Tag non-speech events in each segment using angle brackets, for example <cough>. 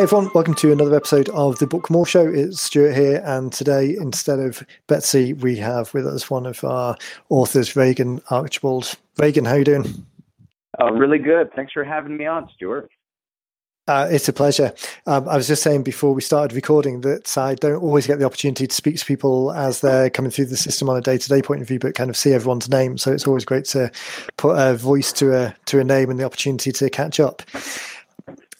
Hey everyone, welcome to another episode of the Book More Show. It's Stuart here, and today, instead of Betsy, we have with us one of our authors, Regan Archibald. Regan, how you doing? Oh, really good. Thanks for having me on, Stuart. Uh, it's a pleasure. Um, I was just saying before we started recording that I don't always get the opportunity to speak to people as they're coming through the system on a day-to-day point of view, but kind of see everyone's name. So it's always great to put a voice to a to a name and the opportunity to catch up.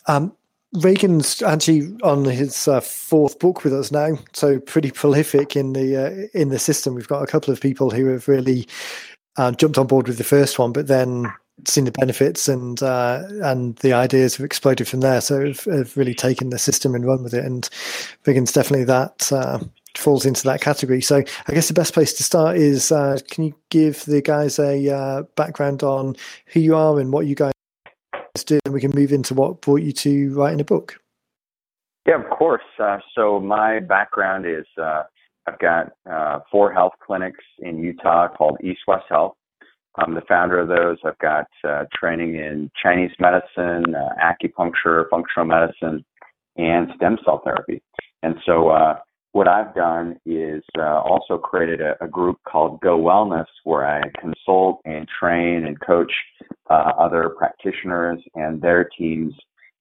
Um, Regan's actually on his uh, fourth book with us now, so pretty <laughs> prolific in the uh, in the system. We've got a couple of people who have really uh, jumped on board with the first one, but then seen the benefits and uh, and the ideas have exploded from there. So have, have, really taken the system and run with it. And Regan's definitely that uh, falls into that category. So I guess the best place to start is uh, can you give the guys a background on who you are and what you guys do, and we can move into what brought you to writing a book. Yeah, of course. Uh, so my background is uh, I've got uh, four health clinics in Utah called East West Health. I'm the founder of those. I've got uh, training in Chinese medicine, uh, acupuncture, functional medicine, and stem cell therapy. And so uh, what I've done is uh, also created a, a, group called Go Wellness where I consult and train and coach uh, other practitioners and their teams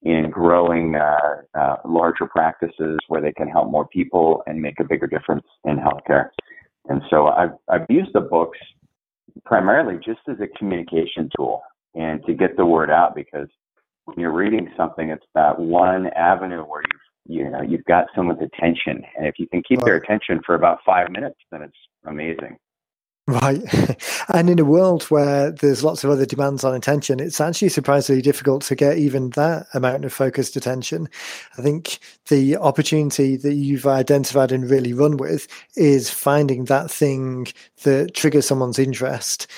in growing uh, uh, larger practices where they can help more people and make a bigger difference in healthcare. And so I've, I've used the books primarily just as a communication tool and to get the word out because when you're reading something, it's that one avenue where you you know you've got someone's attention. And if you can keep their attention for about five minutes then it's amazing. Right. <laughs> And in a world where there's lots of other demands on attention it's actually surprisingly difficult to get even that amount of focused attention. I think the opportunity that you've identified and really run with is finding that thing that triggers someone's interest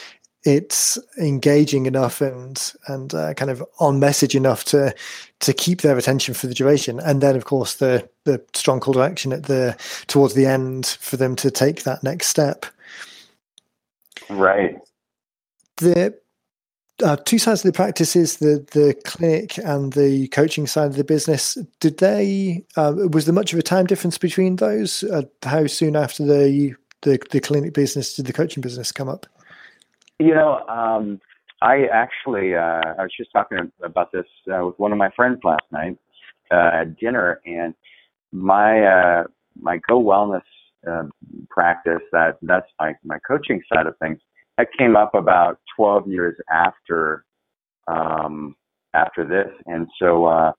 it's engaging enough and and uh, kind of on message enough to to keep their attention for the duration. And then of course the the strong call to action at the towards the end for them to take that next step. Right. The uh, two sides of the practice is the the clinic and the coaching side of the business. Did they uh, was there much of a time difference between those? Uh, how soon after the, the the clinic business did the coaching business come up you know, um, I actually uh, I was just talking about this uh, with one of my friends last night uh, at dinner, and my uh, my Go Wellness uh, practice that that's my my coaching side of things that came up about 12 years after um, after this, and so uh,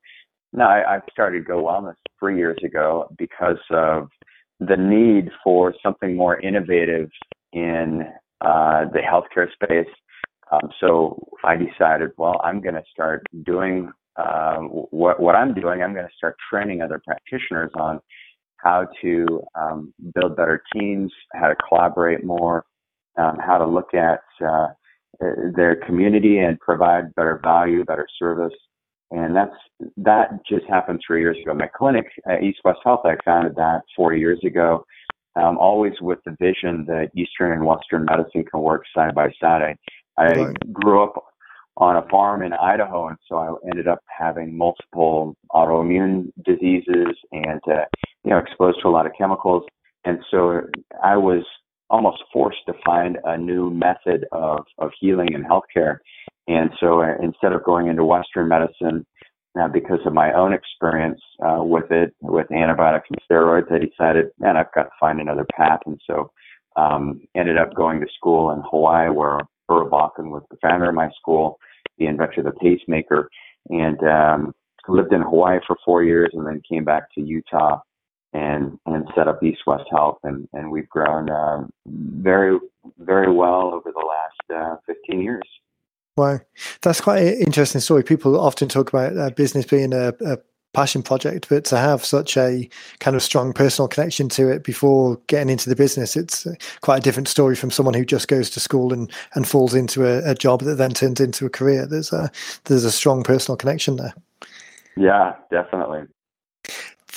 no, I, I started Go Wellness three years ago because of the need for something more innovative in uh, the healthcare space. Um, so I decided, well, I'm going to start doing um, what, what I'm doing. I'm going to start training other practitioners on how to um, build better teams, how to collaborate more, um, how to look at uh, their community and provide better value, better service. And that's that just happened three years ago. My clinic, uh, East West Health, I founded that four years ago um, always with the vision that Eastern and Western medicine can work side by side. I, I right. grew up on a farm in Idaho, and so I ended up having multiple autoimmune diseases and uh, you know exposed to a lot of chemicals, and so I was almost forced to find a new method of of healing and healthcare. And so uh, instead of going into Western medicine, now, because of my own experience uh, with it, with antibiotics and steroids, I decided, man, I've got to find another path. And so, um, ended up going to school in Hawaii, where Earl Bakken was the founder of my school, the inventor of the pacemaker, and um, lived in Hawaii for four years, and then came back to Utah and and set up East West Health, and and we've grown uh, very very well over the last uh, 15 years. Wow, that's quite an interesting story. People often talk about uh, business being a, a, passion project, but to have such a kind of strong personal connection to it before getting into the business, it's uh, quite a different story from someone who just goes to school and, and falls into a, a job that then turns into a career. There's a there's a strong personal connection there. Yeah, definitely.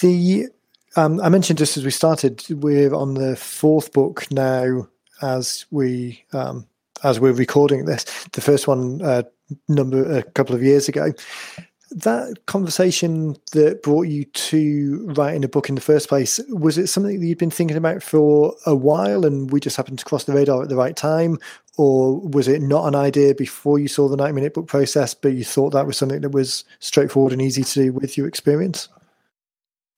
The um, I mentioned just as we started, we're on the fourth book now as we um, as we're recording this. The first one, uh, number a couple of years ago. that conversation that brought you to writing a book in the first place was it something that you'd been thinking about for a while and we just happened to cross the radar at the right time or was it not an idea before you saw the 90 minute book process but you thought that was something that was straightforward and easy to do with your experience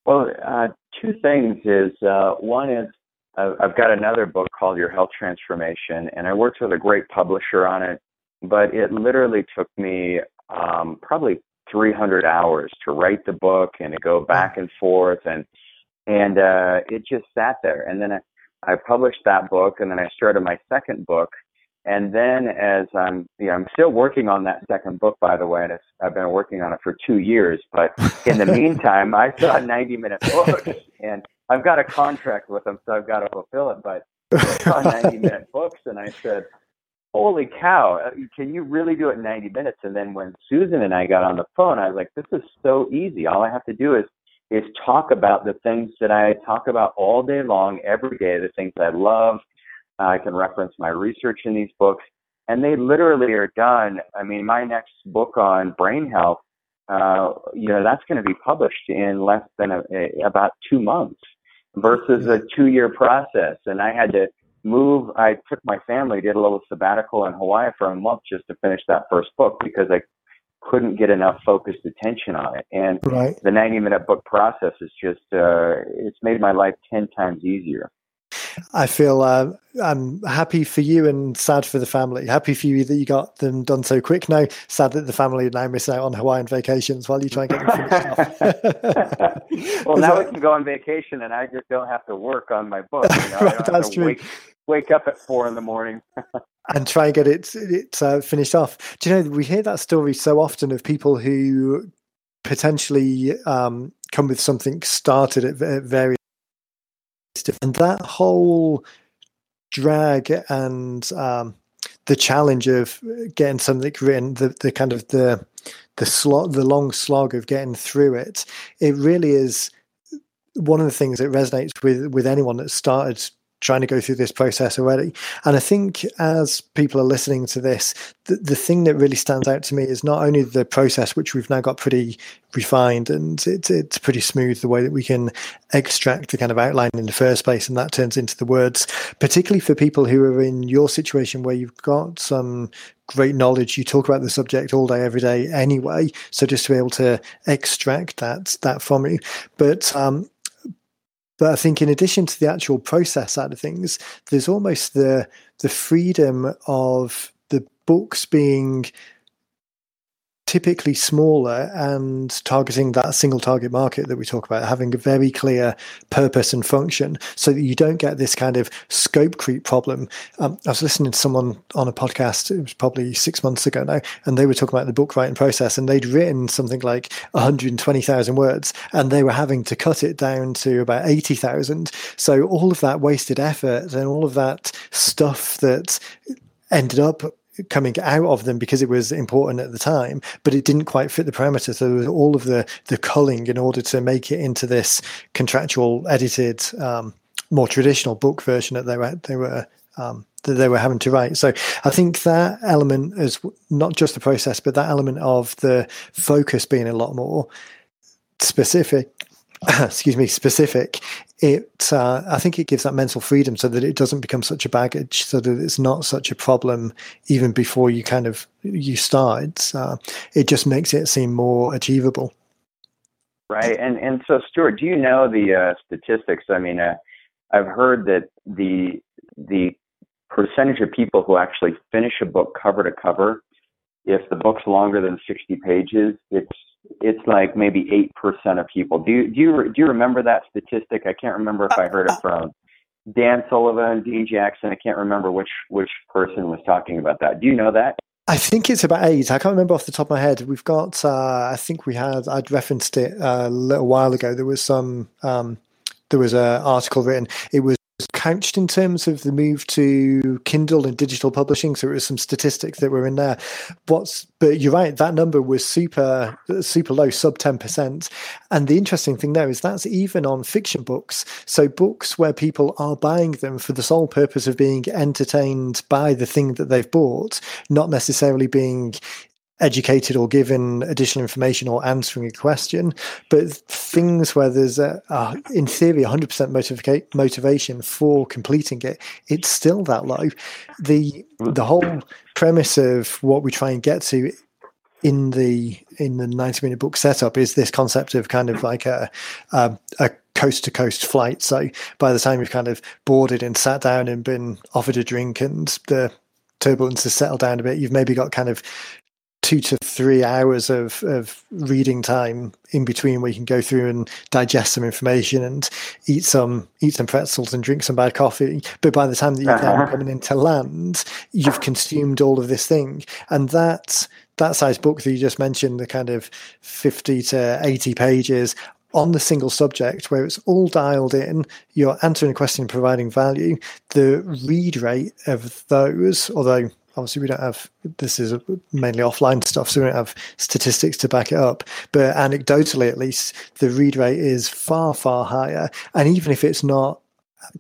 well uh, two things is uh, one is i've got another book called your health transformation and i worked with a great publisher on it but it literally took me um, probably 300 hours to write the book and to go back and forth and and uh, it just sat there. And then I, I published that book, and then I started my second book. And then as I'm, you know, I'm still working on that second book, by the way, and I've been working on it for two years. But in the <laughs> meantime, I saw 90 minute books, and I've got a contract with them, so I've got to fulfill it. But I saw 90 minute <laughs> books, and I said, holy cow, uh, can you really do it in 90 minutes? And then when Susan and I got on the phone, I was like, this is so easy. All I have to do is is talk about the things that I talk about all day long, every day, the things I love. Uh, I can reference my research in these books, and they literally are done. I mean, my next book on brain health, uh, you know, that's going to be published in less than a, a, about two months versus a two-year process. And I had to move. I took my family, did a little sabbatical in Hawaii for a month just to finish that first book because I couldn't get enough focused attention on it. And right. the 90 minute book process is just, uh, it's made my life 10 times easier. I feel uh, I'm happy for you and sad for the family. Happy for you that you got them done so quick. Now, sad that the family are now missing out on Hawaiian vacations while you try and get them finished off. <laughs> well, now that... we can go on vacation and I just don't have to work on my book. You <laughs> know? right, that's true. Wake, wake up at four in the morning. <laughs> and try and get it, it uh, finished off. Do you know, we hear that story so often of people who potentially um, come with something started at, at various and that whole drag and um, the challenge of getting something written, the, the kind of the the slog, the long slog of getting through it, it really is one of the things that resonates with with anyone that started trying to go through this process already. And I think as people are listening to this, the, the thing that really stands out to me is not only the process, which we've now got pretty refined and it's, it's pretty smooth the way that we can extract the kind of outline in the first place and that turns into the words, particularly for people who are in your situation where you've got some great knowledge. You talk about the subject all day, every day anyway. So just to be able to extract that, that from you. But, um, but I think in addition to the actual process side of things, there's almost the the freedom of the books being typically smaller and targeting that single target market that we talk about, having a very clear purpose and function so that you don't get this kind of scope creep problem. Um, I was listening to someone on a podcast, it was probably six months ago now, and they were talking about the book writing process and they'd written something like 120,000 words and they were having to cut it down to about 80,000. So all of that wasted effort and all of that stuff that ended up coming out of them because it was important at the time, but it didn't quite fit the parameters. So there was all of the the culling in order to make it into this contractual, edited, um, more traditional book version that they were they were um, that they were having to write. So I think that element is not just the process, but that element of the focus being a lot more specific <coughs> excuse me, specific, it uh, I think it gives that mental freedom so that it doesn't become such a baggage, so that it's not such a problem even before you kind of you start. Uh, it just makes it seem more achievable. Right, and and so Stuart, do you know the uh, statistics? I mean, uh, I've heard that the the percentage of people who actually finish a book cover to cover, if the book's longer than sixty pages, it's it's like maybe eight percent of people. Do you do you do you remember that statistic? I can't remember if I heard it from Dan Sullivan, Dean Jackson. I can't remember which which person was talking about that. Do you know that? I think it's about eight. I can't remember off the top of my head. We've got. Uh, I think we had. I'd referenced it a little while ago. There was some. Um, there was an article written. It was couched in terms of the move to Kindle and digital publishing. So it was some statistics that were in there. What's but you're right, that number was super super low, sub ten percent. And the interesting thing there is that's even on fiction books. So books where people are buying them for the sole purpose of being entertained by the thing that they've bought, not necessarily being educated or given additional information or answering a question, but things where there's a, in theory 100% motiva- motivation for completing it, it's still that low. The the whole premise of what we try and get to in the in the 90 minute book setup is this concept of kind of like a, a coast to coast flight so by the time you've kind of boarded and sat down and been offered a drink and the turbulence has settled down a bit you've maybe got kind of two to three hours of, of reading time in between where you can go through and digest some information and eat some eat some pretzels and drink some bad coffee. But by the time that you're uh-huh. coming into land, you've consumed all of this thing. And that that size book that you just mentioned, the kind of 50 to 80 pages on the single subject where it's all dialed in, you're answering a question, and providing value. The read rate of those, although obviously we don't have this is mainly offline stuff so we don't have statistics to back it up. But anecdotally at least the read rate is far far higher. And even if it's not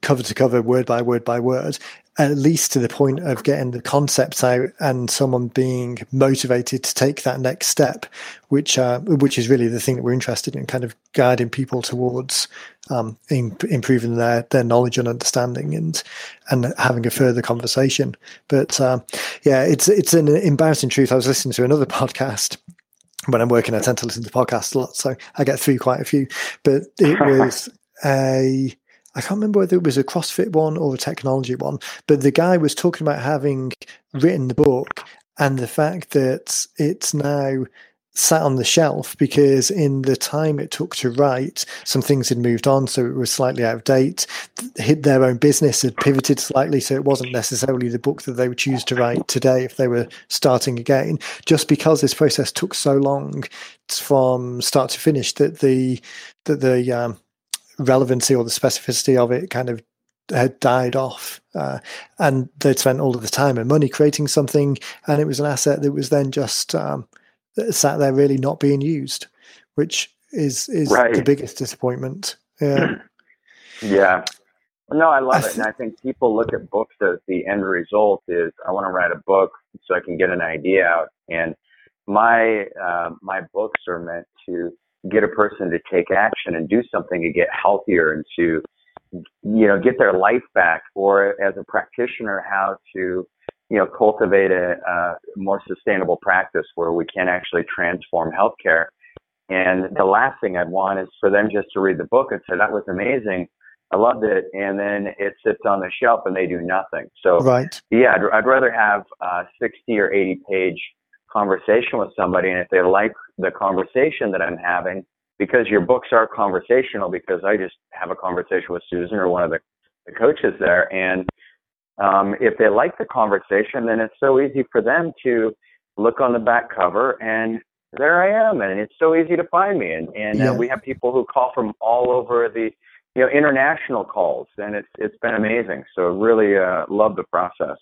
cover to cover word by word by word at least to the point of getting the concepts out and someone being motivated to take that next step, which uh, which is really the thing that we're interested in, kind of guiding people towards um, in, improving their their knowledge and understanding, and and having a further conversation. But uh, yeah, it's it's an embarrassing truth. I was listening to another <laughs> podcast when I'm working. I tend to listen to podcasts a lot, so I get through quite a few. But it <laughs> was a I can't remember whether it was a CrossFit one or a technology one, but the guy was talking about having written the book and the fact that it's now sat on the shelf because in the time it took to write, some things had moved on, so it was slightly out of date. Hit their own business had pivoted slightly, so it wasn't necessarily the book that they would choose to write today if they were starting again. Just because this process took so long from start to finish that the that the um, relevancy or the specificity of it kind of had died off. Uh, and they'd spent all of the time and money creating something, and it was an asset that was then just um, sat there really not being used, which is is right. the biggest disappointment. Yeah. <clears throat> yeah. No, I love it. And I think people look at books as the end result is I want to write a book so I can get an idea out. And my uh, my books are meant to get a person to take action and do something to get healthier and to you know get their life back or as a practitioner how to you know cultivate a, a more sustainable practice where we can actually transform healthcare. And the last thing i'd want is for them just to read the book and say that was amazing. I loved it. And then it sits on the shelf and they do nothing. So right. yeah i'd, I'd rather have a 60 or 80 page conversation with somebody. And if they like the conversation that I'm having, because your books are conversational, because I just have a conversation with Susan or one of the, the coaches there. And um, if they like the conversation, then it's so easy for them to look on the back cover and there I am. And it's so easy to find me. And, and uh, yeah. uh, we have people who call from all over the, you know, international calls and it's, it's been amazing. So really uh, love the process.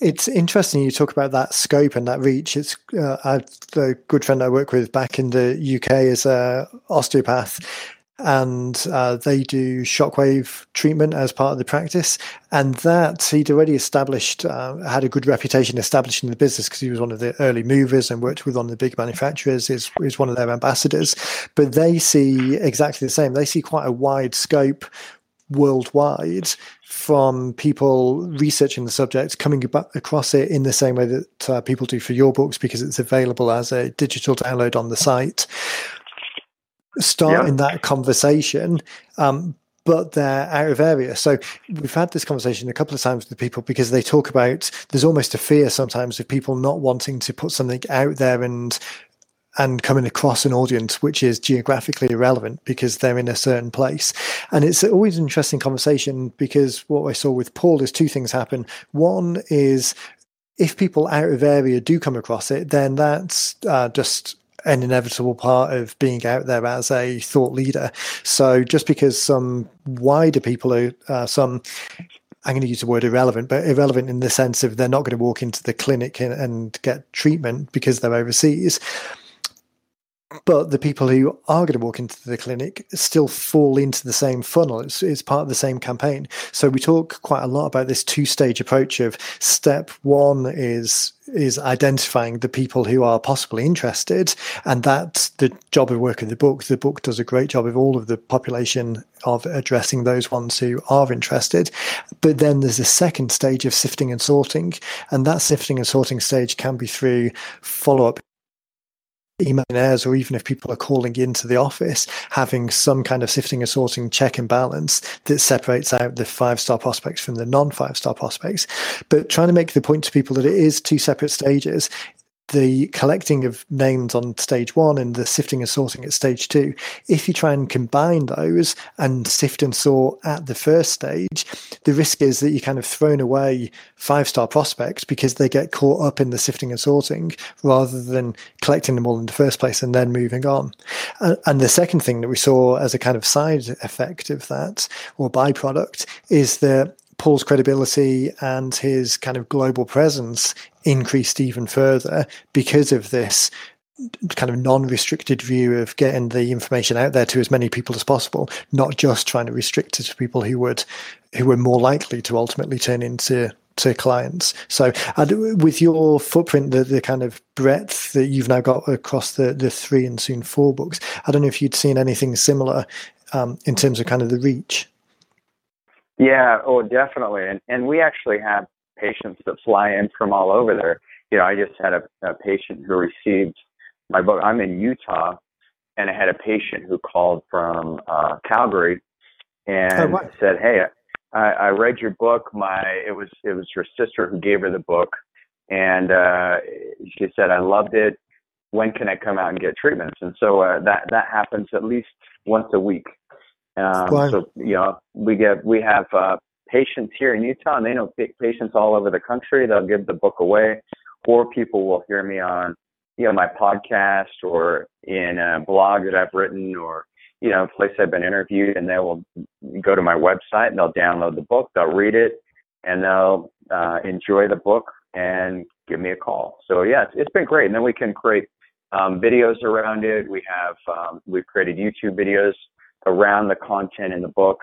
It's interesting you talk about that scope and that reach. It's uh, a good friend I work with back in the UK is a osteopath, and uh, they do shockwave treatment as part of the practice. And that he'd already established, uh, had a good reputation establishing the business because he was one of the early movers and worked with one of the big manufacturers. is is one of their ambassadors. But they see exactly the same. They see quite a wide scope worldwide from people researching the subject, coming across it in the same way that uh, people do for your books because it's available as a digital download on the site. Starting yeah. that conversation, um, but they're out of area. So we've had this conversation a couple of times with people because they talk about there's almost a fear sometimes of people not wanting to put something out there and and coming across an audience which is geographically irrelevant because they're in a certain place. And it's always an interesting conversation because what I saw with Paul is two things happen. One is if people out of area do come across it, then that's uh, just an inevitable part of being out there as a thought leader. So just because some wider people are uh, some I'm going to use the word irrelevant, but irrelevant in the sense of they're not going to walk into the clinic and, and, get treatment because they're overseas but the people who are going to walk into the clinic still fall into the same funnel. It's, it's part of the same campaign. So we talk quite a lot about this two stage approach of step one is is identifying the people who are possibly interested, and that's the job of work of the book. The book does a great job of all of the population of addressing those ones who are interested. But then there's a second stage of sifting and sorting, and that sifting and sorting stage can be through follow up emails or even if people are calling into the office, having some kind of sifting and sorting check and balance that separates out the five star prospects from the non five star prospects. But trying to make the point to people that it is two separate stages the collecting of names on stage one and the sifting and sorting at stage two, if you try and combine those and sift and sort at the first stage, the risk is that you kind of thrown away five star prospects because they get caught up in the sifting and sorting rather than collecting them all in the first place and then moving on. And the second thing that we saw as a kind of side effect of that or byproduct is that Paul's credibility and his kind of global presence increased even further because of this kind of non-restricted view of getting the information out there to as many people as possible, not just trying to restrict it to people who would who were more likely to ultimately turn into to clients. So, with your footprint, the, the kind of breadth that you've now got across the the three and soon four books, I don't know if you'd seen anything similar um, in terms of kind of the reach. Yeah, oh, definitely. And and we actually have patients that fly in from all over there. You know, I just had a, a patient who received my book. I'm in Utah, and I had a patient who called from uh, Calgary and oh, said, "Hey, I, I read your book. My it was it was her sister who gave her the book, and uh, she said I loved it. When can I come out and get treatments?" And so uh, that that happens at least once a week. Um, so you know, we get we have uh, patients here in Utah, and they know patients all over the country. They'll give the book away, or people will hear me on you know my podcast or in a blog that I've written, or you know, a place I've been interviewed, and they will go to my website and they'll download the book, they'll read it, and they'll uh, enjoy the book and give me a call. So yeah, it's, it's been great. And then we can create um, videos around it. We have um, we've created YouTube videos around the content in the book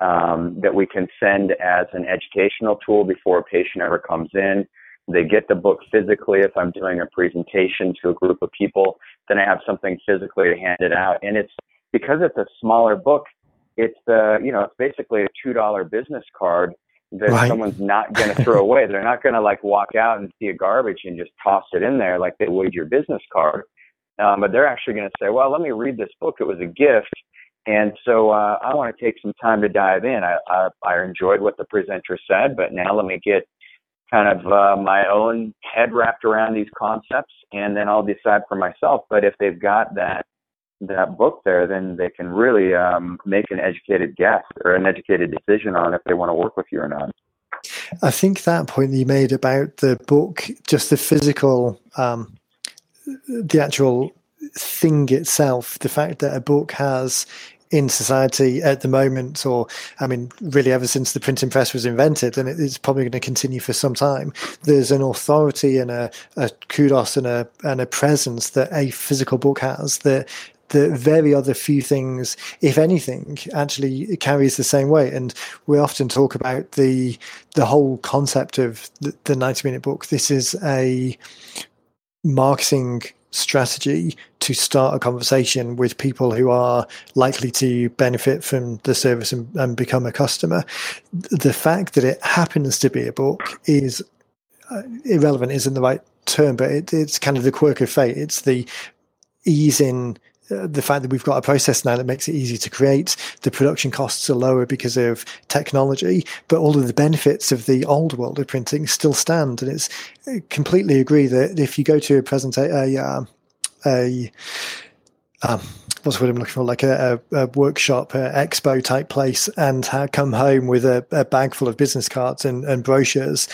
um, that we can send as an educational tool before a patient ever comes in. They get the book physically if I'm doing a presentation to a group of people, then I have something physically to hand it out. And it's because it's a smaller book, it's the, you know, it's basically a two dollar business card that right. someone's not going <laughs> to throw away. They're not going to like walk out and see a garbage and just toss it in there like they would your business card. Um, but they're actually going to say, well, let me read this book. It was a gift and so uh, I want to take some time to dive in. I, I, I enjoyed what the presenter said, but now let me get kind of uh, my own head wrapped around these concepts, and then I'll decide for myself. But if they've got that that book there, then they can really um, make an educated guess or an educated decision on if they want to work with you or not. I think that point that you made about the book, just the physical, um, the actual thing itself, the fact that a book has in society at the moment, or I mean, really ever since the printing press was invented, and it's probably going to continue for some time. There's an authority and a, a kudos and a and a presence that a physical book has that the very other few things, if anything, actually carries the same weight. And we often talk about the the whole concept of the, the ninety minute book. This is a marketing strategy to start a conversation with people who are likely to benefit from the service and, and become a customer. The fact that it happens to be a book is uh, irrelevant, isn't the right term, but it, it's kind of the quirk of fate. It's the ease in the fact that we've got a process now that makes it easy to create, the production costs are lower because of technology, but all of the benefits of the old world of printing still stand. And it's I completely agree that if you go to a presentation, a, uh, a um, what's what I'm looking for, like a, a, a workshop, a expo type place, and ha- come home with a, a, bag full of business cards and, and brochures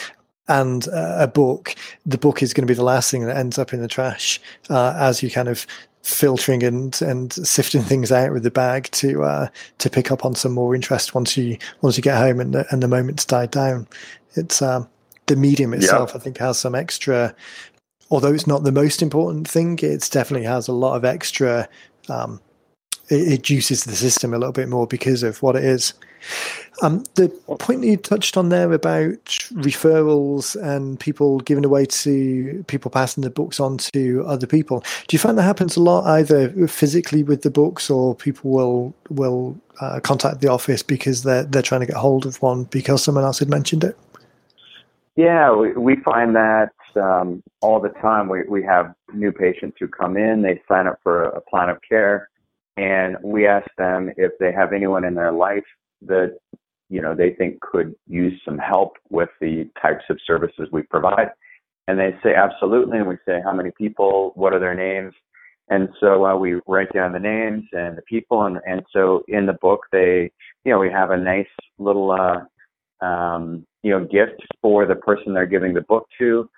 and uh, a book, the book is going to be the last thing that ends up in the trash uh, as you kind of filtering and and sifting things out with the bag to uh, to pick up on some more interest once you once you get home and the, and the moment's died down. It's um, the medium itself, yeah. I think, has some extra. Although it's not the most important thing, it definitely has a lot of extra um, it, it, juices the system a little bit more because of what it is. Um, the point you touched on there about referrals and people giving away to people passing the books on to other people. Do you find that happens a lot, either physically with the books, or people will will uh, contact the office because they're they're trying to get hold of one because someone else had mentioned it? Yeah, we, we find that um, all the time. We we have new patients who come in, they sign up for a plan of care, and we ask them if they have anyone in their life that you know they think could use some help with the types of services we provide. And they say absolutely. And we say how many people? What are their names? And so uh, we write down the names and the people and and so in the book they you know we have a nice little uh um you know gift for the person they're giving the book to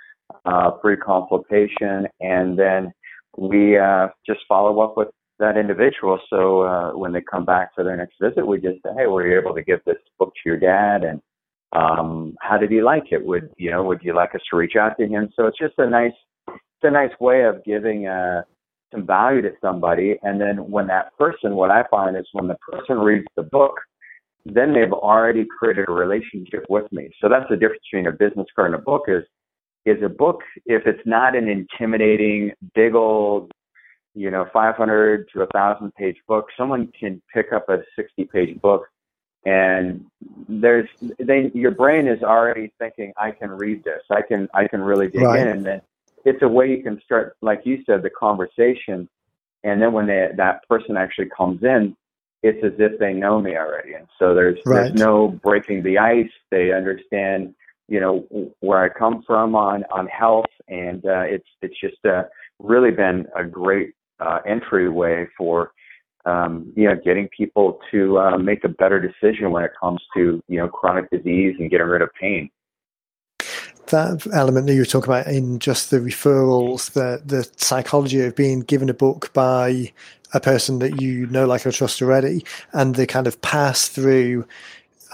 uh free consultation. And then we uh just follow up with that individual. So uh, when they come back for their next visit, we just say, "Hey, were you able to give this book to your dad?" And um, how did he like it? Would you know? Would you like us to reach out to him? So it's just a nice, it's a nice way of giving uh, some value to somebody. And then when that person, what I find is when the person reads the book, then they've already created a relationship with me. So that's the difference between a business card and a book is is a book if it's not an intimidating big old you know, 500 to a thousand page book, someone can pick up a 60 page book and there's, they, your brain is already thinking, I can read this. I can, I can really dig right. in. And then it's a way you can start, like you said, the conversation. And then when they, that person actually comes in, it's as if they know me already. And so there's, right. there's no breaking the ice. They understand, you know, where I come from on, on health. And, uh, it's, it's just, uh, really been a great uh, entryway for um, you know getting people to uh, make a better decision when it comes to you know chronic disease and getting rid of pain. That element that you were talking about in just the referrals, the the psychology of being given a book by a person that you know, like or trust already, and the kind of pass through,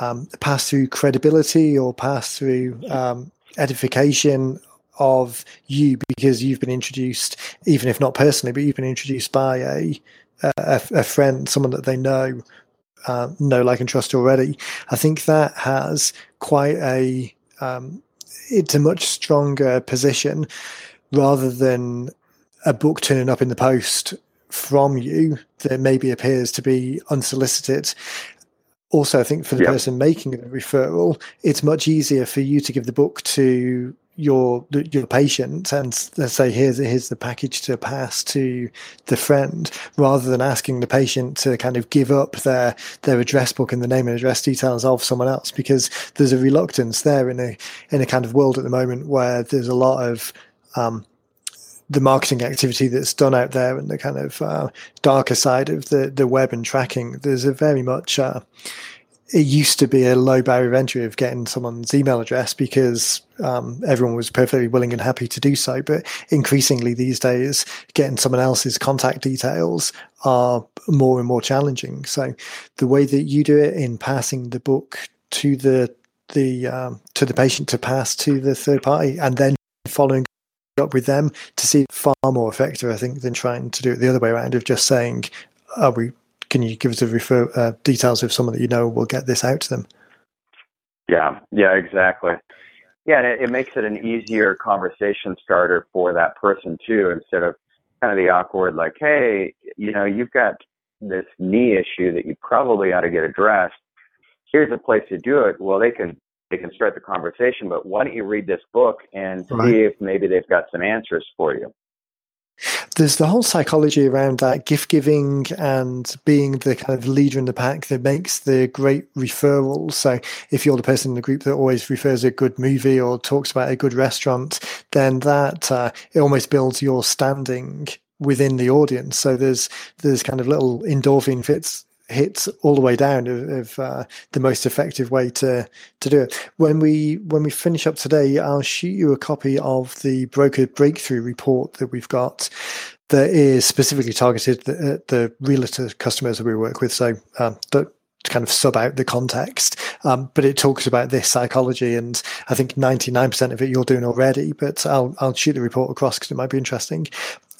um, pass through credibility or pass through um, edification of you because you've been introduced, even if not personally, but you've been introduced by a a, a friend, someone that they know, uh, know, like, and trust already. I think that has quite a um, it's a much stronger position rather than a book turning up in the post from you that maybe appears to be unsolicited. Also, I think for the yeah. person making the referral, it's much easier for you to give the book to your your patient and let's say here's here's the package to pass to the friend rather than asking the patient to kind of give up their their address book and the name and address details of someone else because there's a reluctance there in a in a kind of world at the moment where there's a lot of um, the marketing activity that's done out there and the kind of uh, darker side of the the web and tracking there's a very much uh, it used to be a low barrier of entry of getting someone's email address because um, everyone was perfectly willing and happy to do so. But increasingly these days, getting someone else's contact details are more and more challenging. So the way that you do it in passing the book to the the um, to the patient to pass to the third party and then following up with them to see far more effective, I think, than trying to do it the other way around of just saying, "Are we can you give us a refer uh, details of someone that you know will get this out to them? Yeah, yeah, exactly. Yeah, and it, it makes it an easier conversation starter for that person too, instead of kind of the awkward like, hey, you know, you've got this knee issue that you probably ought to get addressed. Here's a place to do it. Well, they can they can start the conversation, but why don't you read this book and right. see if maybe they've got some answers for you? there's the whole psychology around that gift giving and being the kind of leader in the pack that makes the great referrals. So if you're the person in the group that always refers a good movie or talks about a good restaurant, then that uh, it almost builds your standing within the audience. So there's there's kind of little endorphin fits hits all the way down of, of uh, the most effective way to to do it. When we when we finish up today, I'll shoot you a copy of the broker breakthrough report that we've got that is specifically targeted at the realtor customers that we work with. So um, that kind of sub out the context. Um, but it talks about this psychology, and I think 99% of it you're doing already. But I'll I'll shoot the report across because it might be interesting.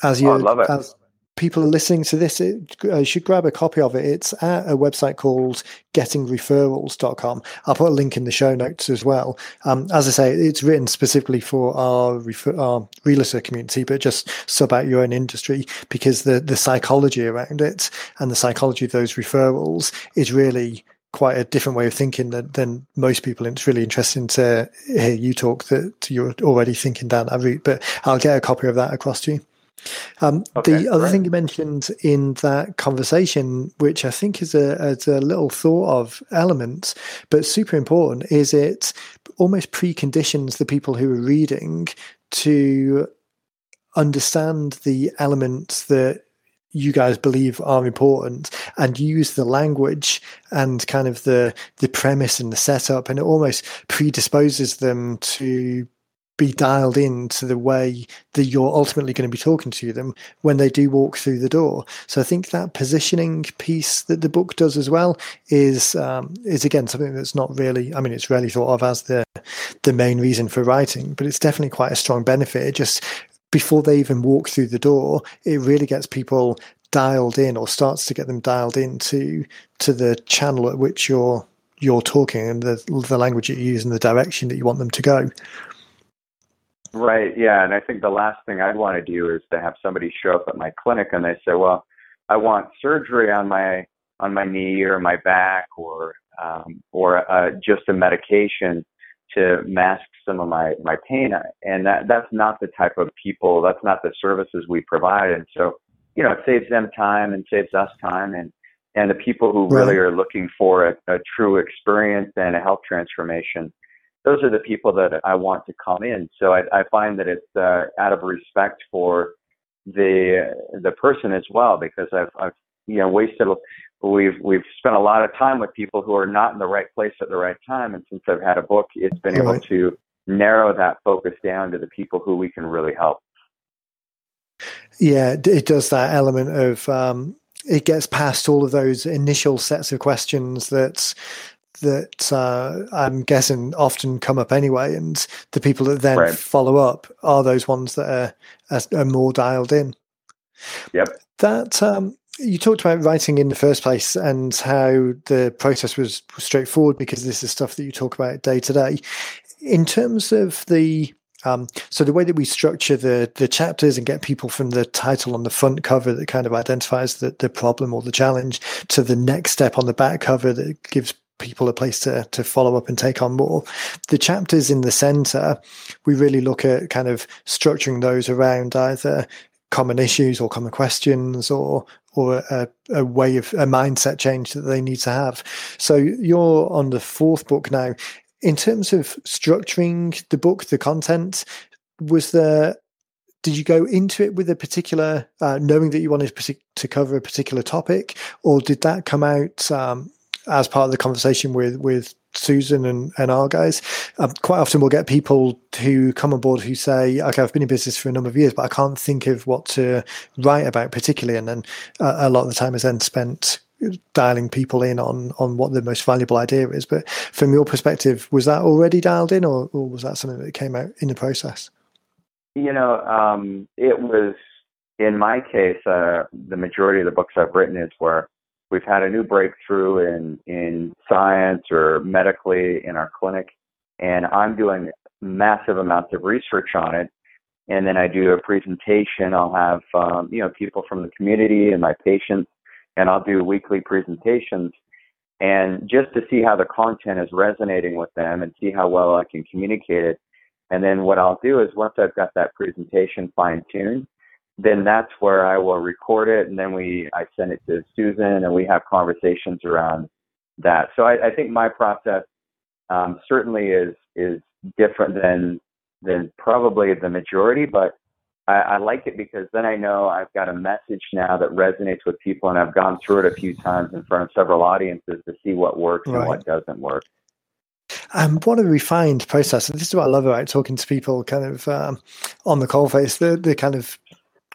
As you, oh, I love it. As, people are listening to this, it, uh, should grab a copy of it. It's at a website called gettingreferrals.com. I'll put a link in the show notes as well. Um, as I say, it's written specifically for our, refer- our realtor community, but just sub out your own industry because the, the psychology around it and the psychology of those referrals is really quite a different way of thinking than, than most people. And it's really interesting to hear you talk that you're already thinking down that route. But I'll get a copy of that across to you. Um, okay, the other right. thing you mentioned in that conversation, which I think is a, is a little thought of element, but super important, is it almost preconditions the people who are reading to understand the elements that you guys believe are important and use the language and kind of the the premise and the setup and it almost predisposes them to be dialed in to the way that you're ultimately going to be talking to them when they do walk through the door. So I think that positioning piece that the book does as well is um, is again something that's not really. I mean, it's rarely thought of as the the main reason for writing, but it's definitely quite a strong benefit. It just before they even walk through the door, it really gets people dialed in or starts to get them dialed into to the channel at which you're you're talking and the the language you use and the direction that you want them to go. Right. Yeah. And I think the last thing I'd want to do is to have somebody show up at my clinic and they say, "Well, I want surgery on my on my knee or my back or um, or uh, just a medication to mask some of my my pain and that that's not the type of people that's not the services we provide and so you know it saves them time and saves us time and and the people who really are looking for a, a true experience and a health transformation those are the people that I want to come in. So I, I find that it's uh, out of respect for the the person as well because I've I've you know wasted we've we've spent a lot of time with people who are not in the right place at the right time. And since I've had a book it's been right. able to narrow that focus down to the people who we can really help. Yeah it does that element of um, it gets past all of those initial sets of questions that that uh, I'm guessing often come up anyway, and the people that then right. follow up are those ones that are, are, are more dialed in. Yep. That um, you talked about writing in the first place and how the process was straightforward because this is stuff that you talk about day to day. In terms of the um, so the way that we structure the the chapters and get people from the title on the front cover that kind of identifies the, the problem or the challenge to the next step on the back cover that gives people a place to to follow up and take on more. The chapters in the center, we really look at kind of structuring those around either common issues or common questions or or a, a, way of a mindset change that they need to have. So you're on the fourth book now. In terms of structuring the book, the content, was there did you go into it with a particular uh, knowing that you wanted to cover a particular topic or did that come out um, as part of the conversation with with Susan and, and our guys, um, quite often we'll get people who come on board who say, okay, I've been in business for a number of years, but I can't think of what to write about particularly. And then uh, a lot of the time is then spent dialing people in on on what the most valuable idea is. But from your perspective, was that already dialed in or, or was that something that came out in the process? You know, um, it was, in my case, uh, the majority of the books I've written is where we've had a new breakthrough in in science or medically in our clinic, and I'm doing massive amounts of research on it. And then I do a presentation. I'll have um, you know people from the community and my patients, and I'll do weekly presentations. And just to see how the content is resonating with them and see how well I can communicate it. And then what I'll do is once I've got that presentation fine tuned, then that's where I will record it, and then we I send it to Susan, and we have conversations around that. So I, I think my process um, certainly is is different than than probably the majority, but I, I like it because then I know I've got a message now that resonates with people, and I've gone through it a few times in front of several audiences to see what works right. and what doesn't work. Um, what a refined process. And this is what I love about talking to people kind of um, on the call face, the, the kind of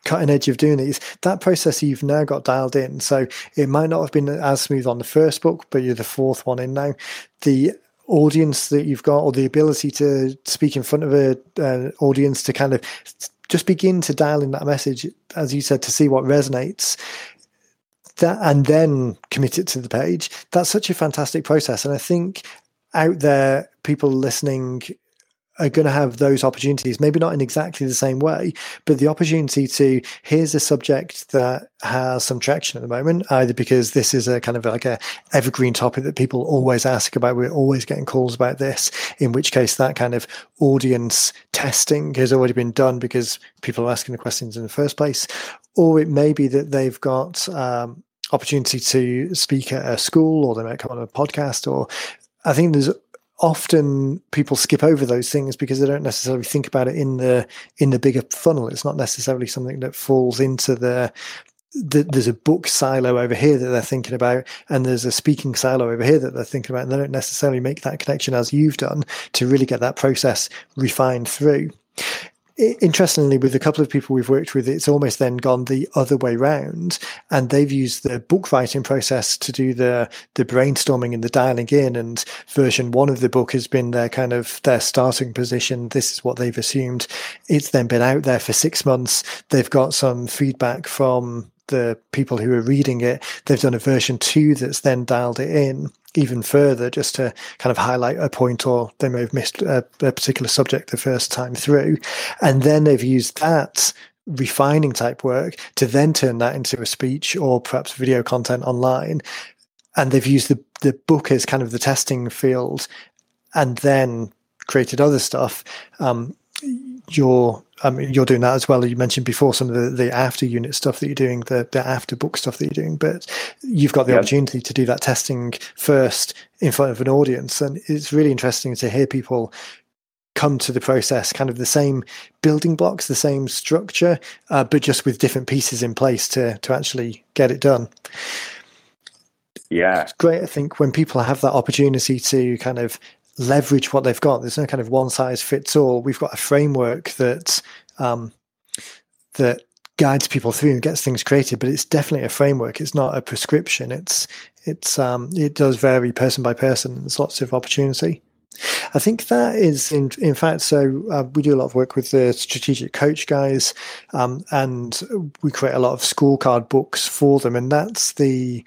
cutting edge of doing these, that process you've now got dialed in. So it might not have been as smooth on the first book, but you're the fourth one in now. The audience that you've got or the ability to speak in front of an audience to kind of just begin to dial in that message, as you said, to see what resonates. That and then commit it to the page. That's such a fantastic process, and I think out there, people listening are going to have those opportunities, maybe not in exactly the same way, but the opportunity to here's a subject that has some traction at the moment, either because this is a kind of like a evergreen topic that people always ask about. We're always getting calls about this, in which case that kind of audience testing has already been done because people are asking the questions in the first place. Or it may be that they've got um, opportunity to speak at a school or they might come on a podcast or I think there's often people skip over those things because they don't necessarily think about it in the in the bigger funnel. It's not necessarily something that falls into the there's a book silo over here that they're thinking about, and there's a speaking silo over here that they're thinking about, and they don't necessarily make that connection as you've done to really get that process refined through interestingly, with a couple of people we've worked with, it's almost then gone the other way round, and they've used the book writing process to do the the brainstorming and the dialing in. And version one of the book has been their kind of their starting position. This is what they've assumed. It's then been out there for six months. They've got some feedback from the people who are reading it. They've done a version two that's then dialed it in even further just to kind of highlight a point or they may have missed a, a particular subject the first time through. And then they've used that refining type work to then turn that into a speech or perhaps video content online. And they've used the, the book as kind of the testing field and then created other stuff. Um, you're I mean, you're doing that as well. You mentioned before some of the, the after unit stuff that you're doing, the, the after book stuff that you're doing, but you've got the yep. opportunity to do that testing first in front of an audience. And it's really interesting to hear people come to the process kind of the same building blocks, the same structure, uh, but just with different pieces in place to, to actually get it done. Yeah. It's great, I think, when people have that opportunity to kind of leverage what they've got. There's no kind of one size fits all. We've got a framework that um, that guides people through and gets things created, but it's definitely a framework. It's not a prescription. It's it's um, it does vary person by person. There's lots of opportunity. I think that is in in fact. So uh, we do a lot of work with the strategic coach guys, um, and we create a lot of scorecard books for them, and that's the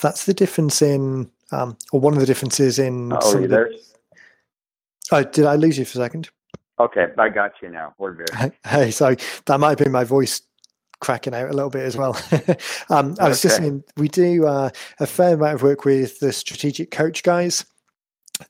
that's the difference in um, or one of the differences in. Oh, are you there? Oh, did I lose you for a second? Okay, I got you now. We're good. <laughs> Hey, so that might have been my voice cracking out a little bit as well. <laughs> um, I was okay. just saying, we do uh, a fair amount of work with the strategic coach guys.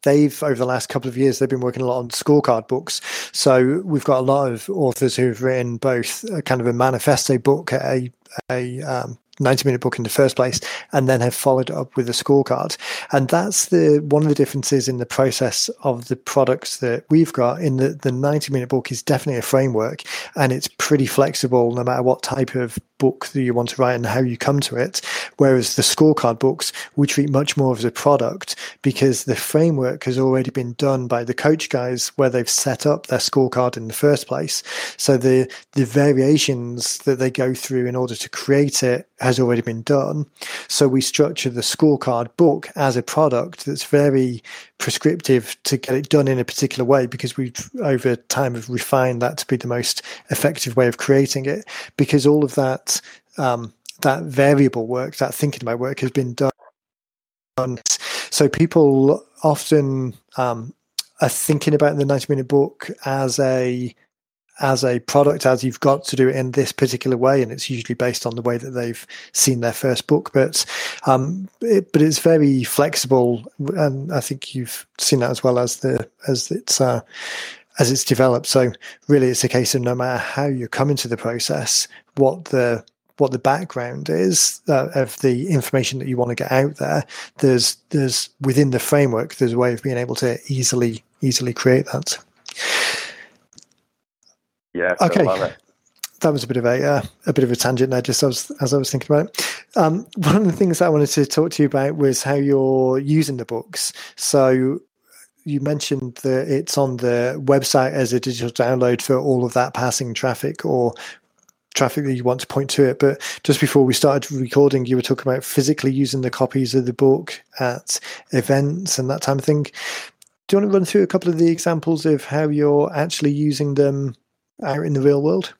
They've over the last couple of years they've been working a lot on scorecard books. So we've got a lot of authors who've written both a kind of a manifesto book, a a um, 90 minute book in the first place and then have followed up with a scorecard. And that's the one of the differences in the process of the products that we've got in the the 90 minute book is definitely a framework and it's pretty flexible no matter what type of book that you want to write and how you come to it whereas the scorecard books we treat much more as a product because the framework has already been done by the coach guys where they've set up their scorecard in the first place so the the variations that they go through in order to create it has already been done. So we structure the scorecard book as a product that's very prescriptive to get it done in a particular way because we've over time have refined that to be the most effective way of creating it because all of that um, that variable work, that thinking about work has been done. So people often um, are thinking about the 90 minute book as a as a product as you've got to do it in this particular way and it's usually based on the way that they've seen their first book. But um, it, but it's very flexible and i think you've seen that as well as the as it's uh, as it's developed. So really it's a case of no matter how you come into the process what the what the background is uh, of the information that you want to get out there there's there's within the framework there's a way of being able to easily easily create that yeah. Okay. That was a bit of a uh, a bit of a tangent there, just as, as I was thinking about it. Um, one of the things I wanted to talk to you about was how you're using the books. So you mentioned that it's on the website as a digital download for all of that passing traffic or traffic that you want to point to it. But just before we started recording, you were talking about physically using the copies of the book at events and that type of thing. Do you want to run through a couple of the examples of how you're actually using them out in the real world?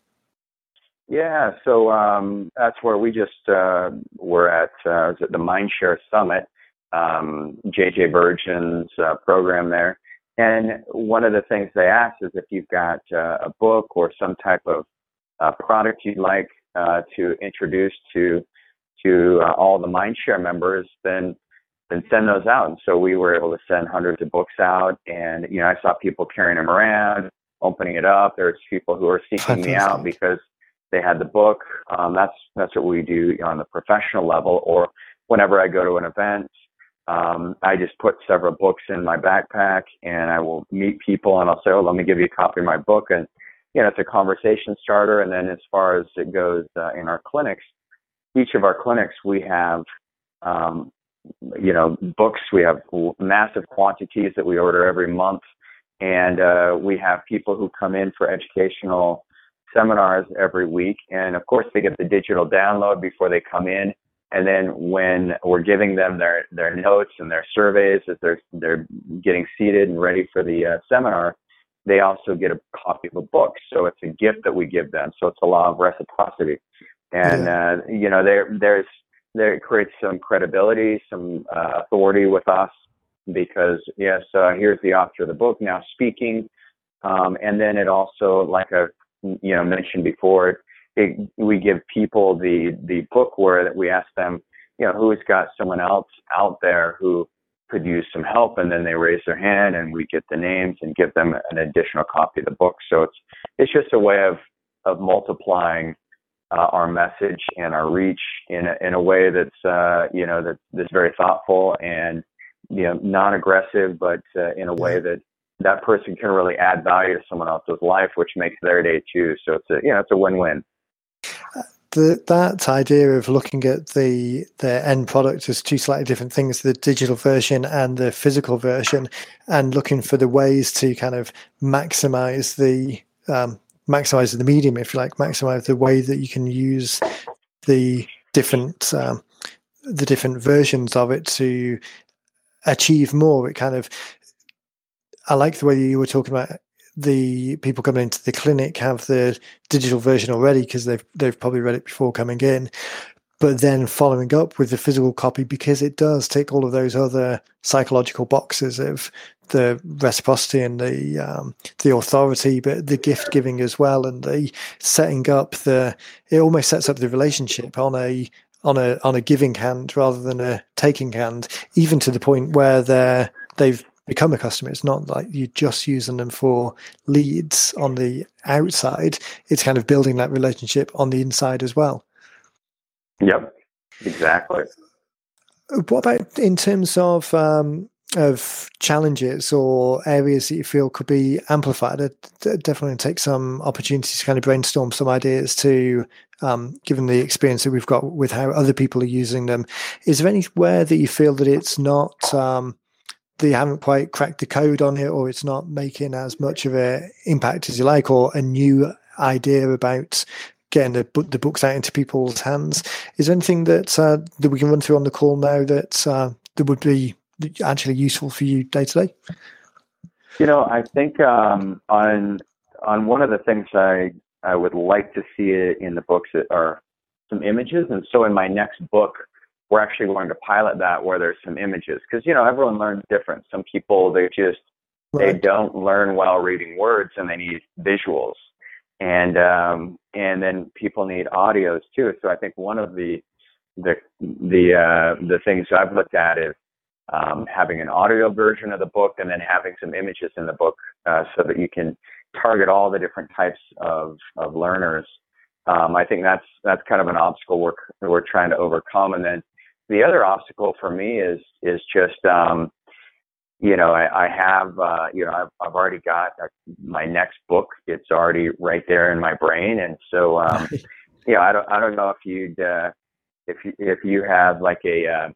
Yeah, so um, that's where we just uh, were at uh, the Mindshare Summit, um, JJ Virgin's uh, program there. And one of the things they asked is if you've got uh, a book or some type of uh, product you'd like uh, to introduce to to uh, all the Mindshare members, then then send those out. And so we were able to send hundreds of books out, and you know I saw people carrying them around, opening it up. There's people who are seeking me out because they had the book. Um, that's that's what we do on the professional level, or whenever I go to an event. Um, I just put several books in my backpack and I will meet people and I'll say, oh, let me give you a copy of my book. And, you know, it's a conversation starter. And then as far as it goes uh, in our clinics, each of our clinics, we have, um, you know, books. We have massive quantities that we order every month. And uh, we have people who come in for educational seminars every week. And of course, they get the digital download before they come in. And then when we're giving them their, their notes and their surveys as they're, they're getting seated and ready for the uh, seminar, they also get a copy of a book. So it's a gift that we give them. So it's a law of reciprocity. And, uh, you know, there, there's, there it creates some credibility, some uh, authority with us because yes, uh, here's the author of the book now speaking. Um, and then it also, like I, you know, mentioned before, it, we give people the the book where we ask them, you know, who's got someone else out there who could use some help, and then they raise their hand, and we get the names and give them an additional copy of the book. So it's it's just a way of of multiplying uh, our message and our reach in a, in a way that's uh, you know that that's very thoughtful and you know non-aggressive, but uh, in a way that that person can really add value to someone else's life, which makes their day too. So it's a you know it's a win-win the, that idea of looking at the the end product as two slightly different things, the digital version and the physical version, and looking for the ways to kind of maximize the um, maximize the medium, if you like, maximize the way that you can use the different um, the different versions of it to achieve more. It kind of I like the way you were talking about the people coming into the clinic have the digital version already because they've they've probably read it before coming in but then following up with the physical copy because it does tick all of those other psychological boxes of the reciprocity and the um, the authority, but the gift giving as well, and the setting up the it almost sets up the relationship on a on a on a giving hand rather than a taking hand, even to the point where they're they've become a customer. It's not like you're just using them for leads on the outside. It's kind of building that relationship on the inside as well. Yep, exactly. What about in terms of um, of challenges or areas that you feel could be amplified? It definitely take some opportunities to kind of brainstorm some ideas to, um, given the experience that we've got with how other people are using them. Is there anywhere that you feel that it's not um, they haven't quite cracked the code on it or it's not making as much of an impact as you like or a new idea about getting the, the books out into people's hands is there anything that uh, that we can run through on the call now that uh, that would be actually useful for you day to day you know i think um, on on one of the things i i would like to see it in the books that are some images and so in my next book we're actually going to pilot that where there's some images because you know everyone learns different. Some people they just right. they don't learn well reading words and they need visuals, and um, and then people need audios too. So I think one of the the the uh, the things I've looked at is um, having an audio version of the book and then having some images in the book uh, so that you can target all the different types of of learners. Um, I think that's that's kind of an obstacle we're we're trying to overcome, and then the other obstacle for me is is just um, you know I, I have uh, you know I've, I've already got my next book. It's already right there in my brain, and so um, <laughs> you know I don't I don't know if you'd uh, if you, if you have like a uh,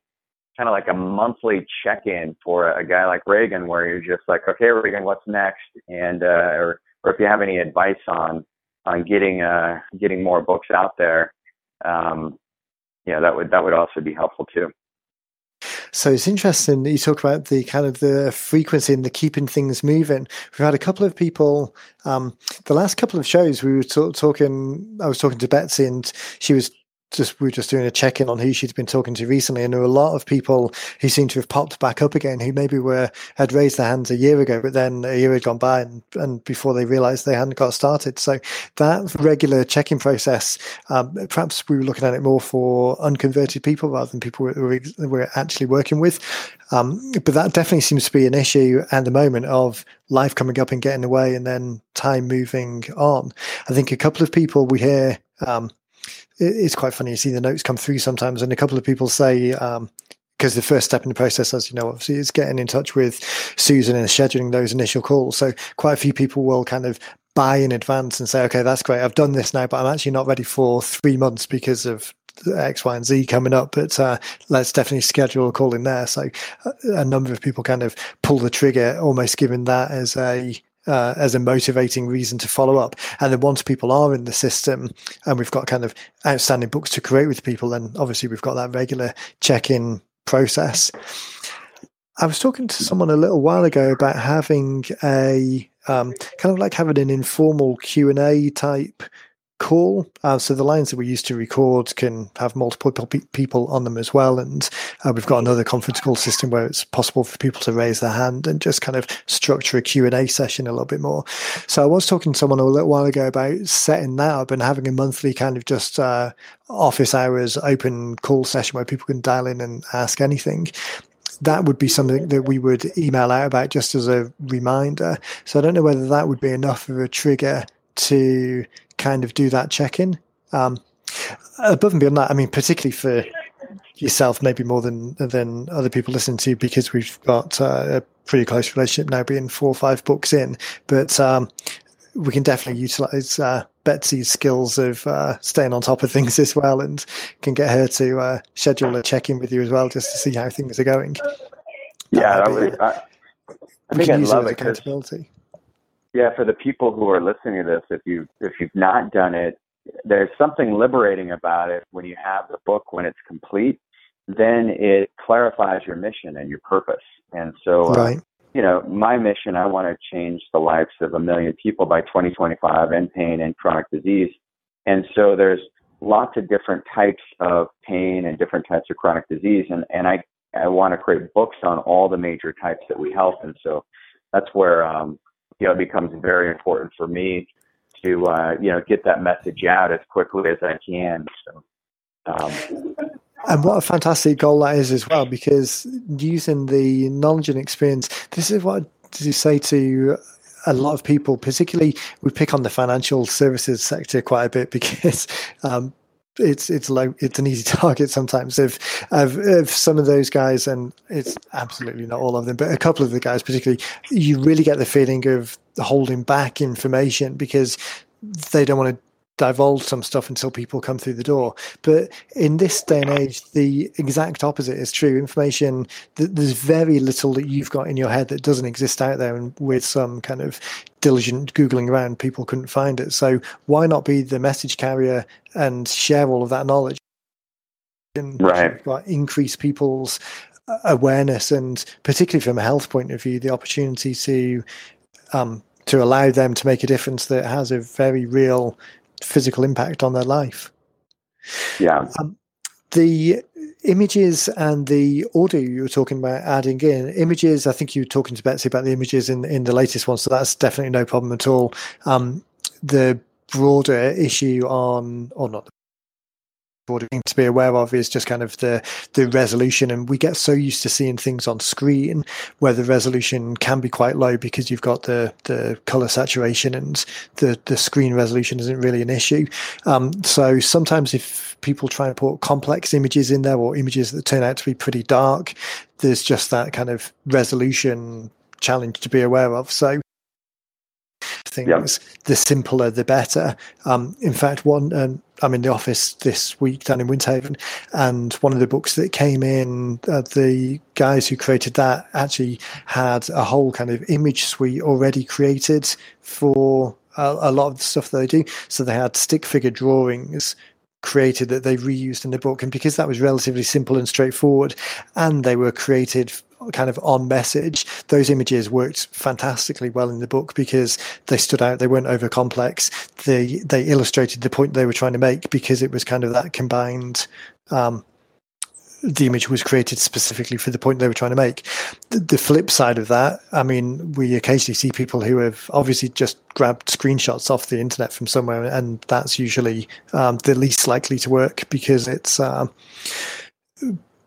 kind of like a monthly check-in for a, a guy like Regan, where you're just like, okay, Regan, what's next? And uh, or or if you have any advice on on getting uh, getting more books out there, um, yeah, that would that would also be helpful too. So it's interesting that you talk about the kind of the frequency and the keeping things moving. We've had a couple of people. Um, the last couple of shows we were t- talking. I was talking to Betsy, and she was just we were just doing a check in on who she'd been talking to recently, and there were a lot of people who seemed to have popped back up again, who maybe were had raised their hands a year ago, but then a year had gone by, and, and before they realised they hadn't got started. So that regular check in process, um, perhaps we were looking at it more for unconverted people rather than people we we're actually working with. Um, but that definitely seems to be an issue at the moment of life coming up and getting away, and then time moving on. I think a couple of people we hear. Um, it's quite funny. You see the notes come through sometimes, and a couple of people say, um, because the first step in the process, as you know, obviously is getting in touch with Susan and scheduling those initial calls. So quite a few people will kind of buy in advance and say, okay, that's great. I've done this now, but I'm actually not ready for three months because of X, Y, and Z coming up, but uh, let's definitely schedule a call in there. So uh, a number of people kind of pull the trigger, almost giving that as a uh, as a motivating reason to follow up. And then once people are in the system and we've got kind of outstanding books to create with people, then obviously we've got that regular check in process. I was talking to someone a little while ago about having a um, kind of like having an informal Q and A type call. Uh, so the lines that we used to record can have multiple people on them as well. And uh, we've got another conference call system where it's possible for people to raise their hand and just kind of structure a Q&A session a little bit more. So I was talking to someone a little while ago about setting that up and having a monthly kind of just uh, office hours open call session where people can dial in and ask anything that would be something that we would email out about just as a reminder. So I don't know whether that would be enough of a trigger to kind of do that check in. Um, above and beyond that, I mean, particularly for yourself, maybe more than than other people listening to, because we've got uh, a pretty close relationship now, being four or five books in. But um, we can definitely utilize uh, Betsy's skills of uh, staying on top of things <laughs> as well, and can get her to uh, schedule a check in with you as well, just to see how things are going. Yeah, that would, I, I think I'd love it accountability yeah, for the people who are listening to this, if you if you've not done it, there's something liberating about it when you have the book when it's complete. Then it clarifies your mission and your purpose. And so, uh, right. uh, you know, my mission, I want to change the lives of a million people by 2025 in pain and chronic disease. And so there's lots of different types of pain and different types of chronic disease. And, and I, I want to create books on all the major types that we help. And so that's where, um, you know, it becomes very important for me to, uh, you know, get that message out as quickly as I can. So, um, and what a fantastic goal that is as well, because using the knowledge and experience, this is what you say to a lot of people, particularly we pick on the financial services sector quite a bit <laughs> because um, it's it's low it's an easy <laughs> target sometimes if, if if some of those guys and it's absolutely not all of them but a couple of the guys particularly you really get the feeling of holding back information because they don't want to divulge some stuff until people come through the door. But in this day and age, the exact opposite is true. Information, there's very little that you've got in your head that doesn't exist out there. And with some kind of diligent Googling around, people couldn't find it. So why not be the message carrier and share all of that knowledge? And right. increase people's uh, awareness and particularly from a health point of view, the opportunity to um, to allow them to make a difference that has a very real physical impact on their life. Yeah. Um, the images and the audio you were talking about adding in images. I think you were talking to Betsy about the images in in the latest one, so that's definitely no problem at all. Um, the broader issue on, or not thing to be aware of is just kind of the the resolution. And we get so used to seeing things on screen where the resolution can be quite low because you've got the the color saturation and the the screen resolution isn't really an issue. Um, so sometimes if people try and put complex images in there or images that turn out to be pretty dark there's just that kind of resolution challenge to be aware of. So things, yep. the simpler the better. Um, in fact, one um, I'm in the office this week down in Winter Haven, and one of the books that came in, uh, the guys who created that actually had a whole kind of image suite already created for a, a lot of the stuff that they do. So they had stick figure drawings created that they reused in the book. And because that was relatively simple and straightforward, and they were created kind of on message, those images worked fantastically well in the book because they stood out. They weren't over complex. They they illustrated the point they were trying to make because it was kind of that combined um, the image was created specifically for the point they were trying to make. The, the, flip side of that, I mean, we occasionally see people who have obviously just grabbed screenshots off the internet from somewhere, and that's usually um, the least likely to work because it's. Um,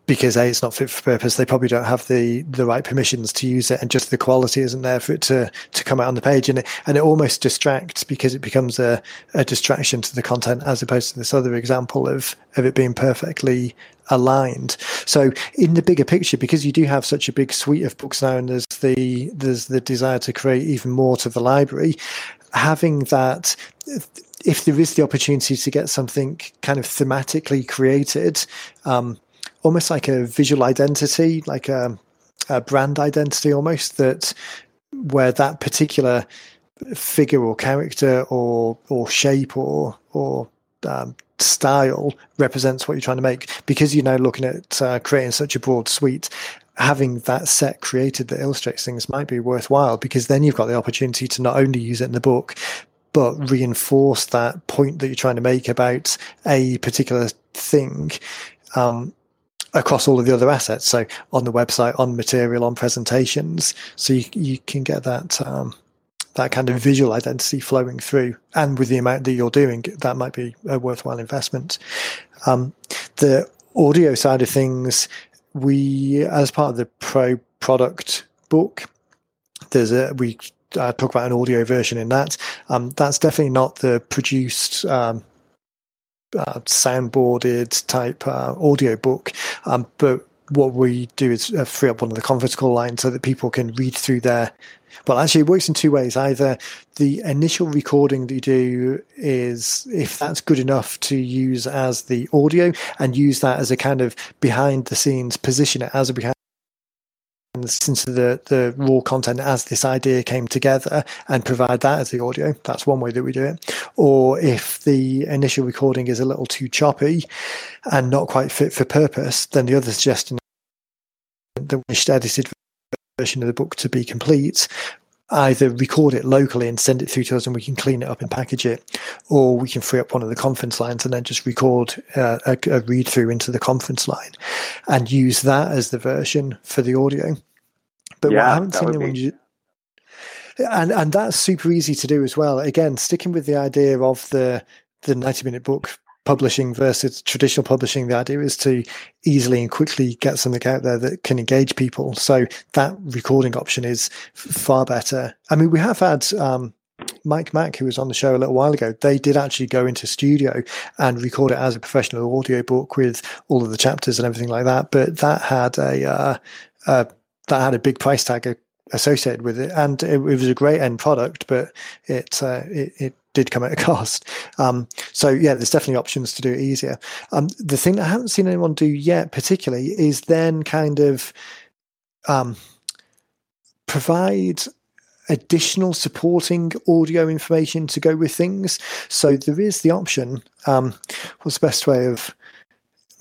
because a it's not fit for purpose. They probably don't have the the right permissions to use it and just the quality isn't there for it to to come out on the page. And it and it almost distracts because it becomes a, a distraction to the content as opposed to this other example of of it being perfectly aligned. So in the bigger picture because you do have such a big suite of books now and there's the there's the desire to create even more to the library having that if there is the opportunity to get something kind of thematically created um, almost like a visual identity, like a, a brand identity almost that where that particular figure or character or or shape or or um, style represents what you're trying to make. Because you're now looking at uh, creating such a broad suite having that set created that illustrates things might be worthwhile because then you've got the opportunity to not only use it in the book but reinforce that point that you're trying to make about a particular thing. Um, across all of the other assets. So on the website, on material, on presentations, so you you can get that um, that kind of visual identity flowing through. And with the amount that you're doing, that might be a worthwhile investment. Um, the audio side of things, we as part of the pro product book, there's a we uh, talk about an audio version in that. Um, that's definitely not the produced um, uh, soundboarded type uh, audio book. Um, but what we do is uh, free up one of the conference call lines so that people can read through their. Well, actually, it works in two ways. Either the initial recording that you do is, if that's good enough to use as the audio and use that as a kind of behind the scenes, position it as a behind into the, the raw content as this idea came together and provide that as the audio. That's one way that we do it. Or if the initial recording is a little too choppy and not quite fit for purpose, then the other suggestion the wish edited version of the book to be complete either record it locally and send it through to us and we can clean it up and package it, or we can free up one of the conference lines and then just record uh, a, a read through into the conference line and use that as the version for the audio. But yeah, I haven't seen anyone use and and that's super easy to do as well. Again, sticking with the idea of the the 90 minute book publishing versus traditional publishing, the idea is to easily and quickly get something out there that can engage people. So that recording option is far better. I mean, we have had um, Mike Mack, who was on the show a little while ago, they did actually go into studio and record it as a professional audio book with all of the chapters and everything like that. But that had a uh, uh, that had a big price tag associated with it, and it, it was a great end product, but it, uh, it, it did come at a <laughs> cost. Um, so yeah, there's definitely options to do it easier. Um, the thing that I haven't seen anyone do yet, particularly, is then kind of um, provide additional supporting audio information to go with things. So there is the option. Um, what's the best way of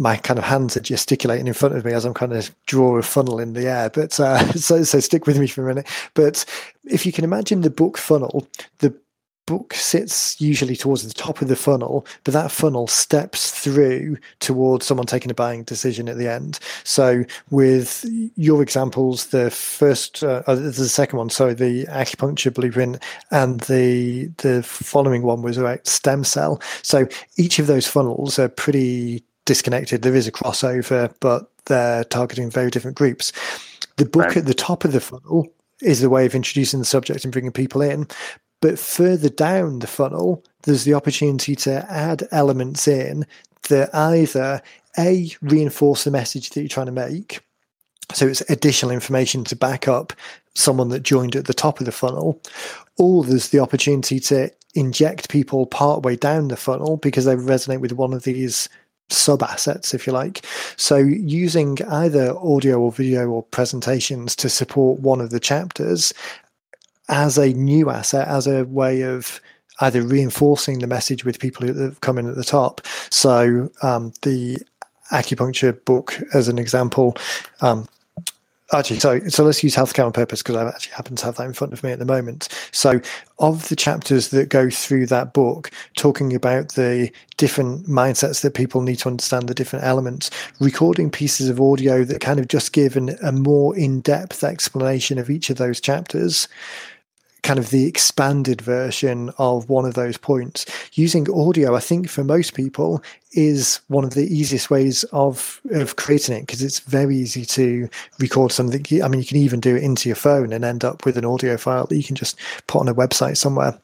my kind of hands are gesticulating in front of me as I'm kind of draw a funnel in the air. But uh, <laughs> so so stick with me for a minute. But if you can imagine the book funnel, the book sits usually towards the top of the funnel, but that funnel steps through towards someone taking a buying decision at the end. So, with your examples, the first, uh, uh, the second one, sorry, the acupuncture blueprint, and the the following one was about stem cell. So, each of those funnels are pretty disconnected. There is a crossover, but they're targeting very different groups. The book right. at the top of the funnel is the way of introducing the subject and bringing people in. But further down the funnel, there's the opportunity to add elements in that either A, reinforce the message that you're trying to make. So it's additional information to back up someone that joined at the top of the funnel. Or there's the opportunity to inject people partway down the funnel because they resonate with one of these sub assets, if you like. So, using either audio or video or presentations to support one of the chapters as a new asset, as a way of either reinforcing the message with people who have come in at the top. So um, the acupuncture book, as an example, um, actually so so let's use healthcare on purpose because i actually happen to have that in front of me at the moment. So of the chapters that go through that book talking about the different mindsets that people need to understand the different elements recording pieces of audio that kind of just give an, a more in-depth explanation of each of those chapters kind of the expanded version of one of those points. Using audio, I think for most people is one of the easiest ways of of creating it because it's very easy to record something. I mean, you can even do it into your phone and end up with an audio file that you can just put on a website somewhere.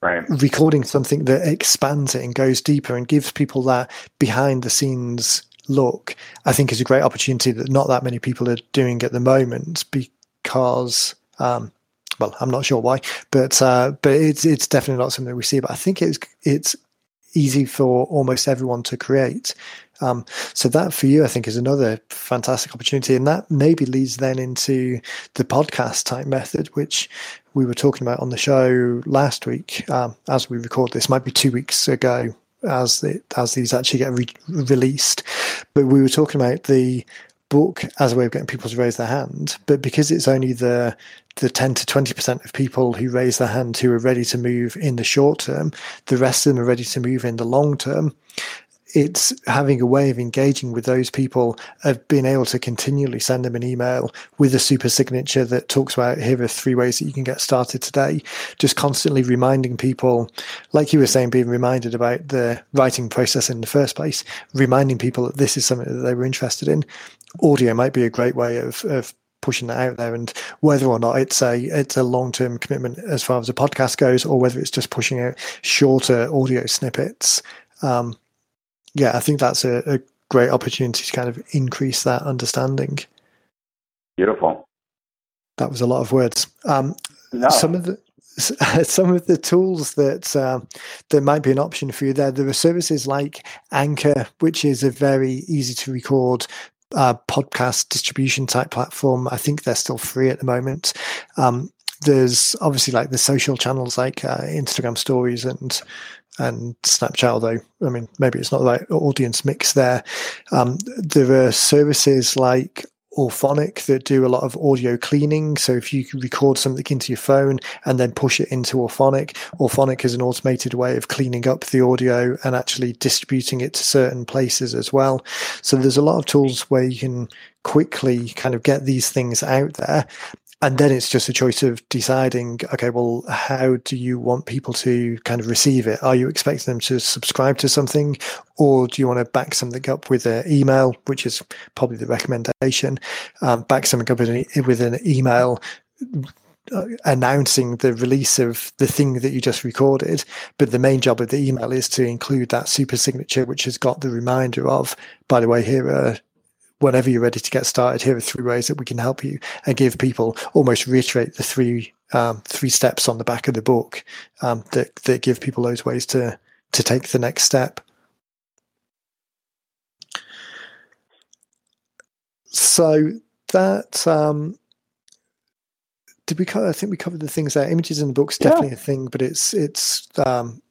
Right. Recording something that expands it and goes deeper and gives people that behind the scenes look, I think is a great opportunity that not that many people are doing at the moment because um, well, I'm not sure why, but uh, but it's it's definitely not something we see. But I think it's it's easy for almost everyone to create. Um, so that for you, I think, is another fantastic opportunity, and that maybe leads then into the podcast type method, which we were talking about on the show last week. Um, as we record this, might be two weeks ago as the, as these actually get re- released, but we were talking about the book as a way of getting people to raise their hand. But because it's only the the 10 to 20% of people who raise their hand who are ready to move in the short term, the rest of them are ready to move in the long term. It's having a way of engaging with those people, of being able to continually send them an email with a super signature that talks about here are three ways that you can get started today. Just constantly reminding people, like you were saying, being reminded about the writing process in the first place, reminding people that this is something that they were interested in audio might be a great way of, of pushing that out there and whether or not it's a it's a long-term commitment as far as a podcast goes or whether it's just pushing out shorter audio snippets um, yeah i think that's a, a, great opportunity to kind of increase that understanding beautiful that was a lot of words um, no. some of the <laughs> some of the tools that uh, that might be an option for you there. There are services like Anchor, which is a very easy to record uh, podcast distribution type platform. I think they're still free at the moment. Um, there's obviously like the social channels like uh, Instagram stories and and Snapchat, although I mean maybe it's not the right audience mix there. Um, there are services like Auphonic that do a lot of audio cleaning. So if you record something into your phone and then push it into Auphonic, Auphonic is an automated way of cleaning up the audio and actually distributing it to certain places as well. So there's a lot of tools where you can quickly kind of get these things out there and then it's just a choice of deciding okay well how do you want people to kind of receive it? Are you expecting them to subscribe to something or do you want to back something up with an email which is probably the recommendation um, back something up with an, email uh, announcing the release of the thing that you just recorded. But the main job of the email is to include that super signature which has got the reminder of by the way here are whenever you're ready to get started, here are three ways that we can help you and give people almost reiterate the three um, three steps on the back of the book um, that that give people those ways to to take the next step. So that um, did we cover? I think we covered the things there. Images in the book's definitely yeah. a thing, but it's it's um,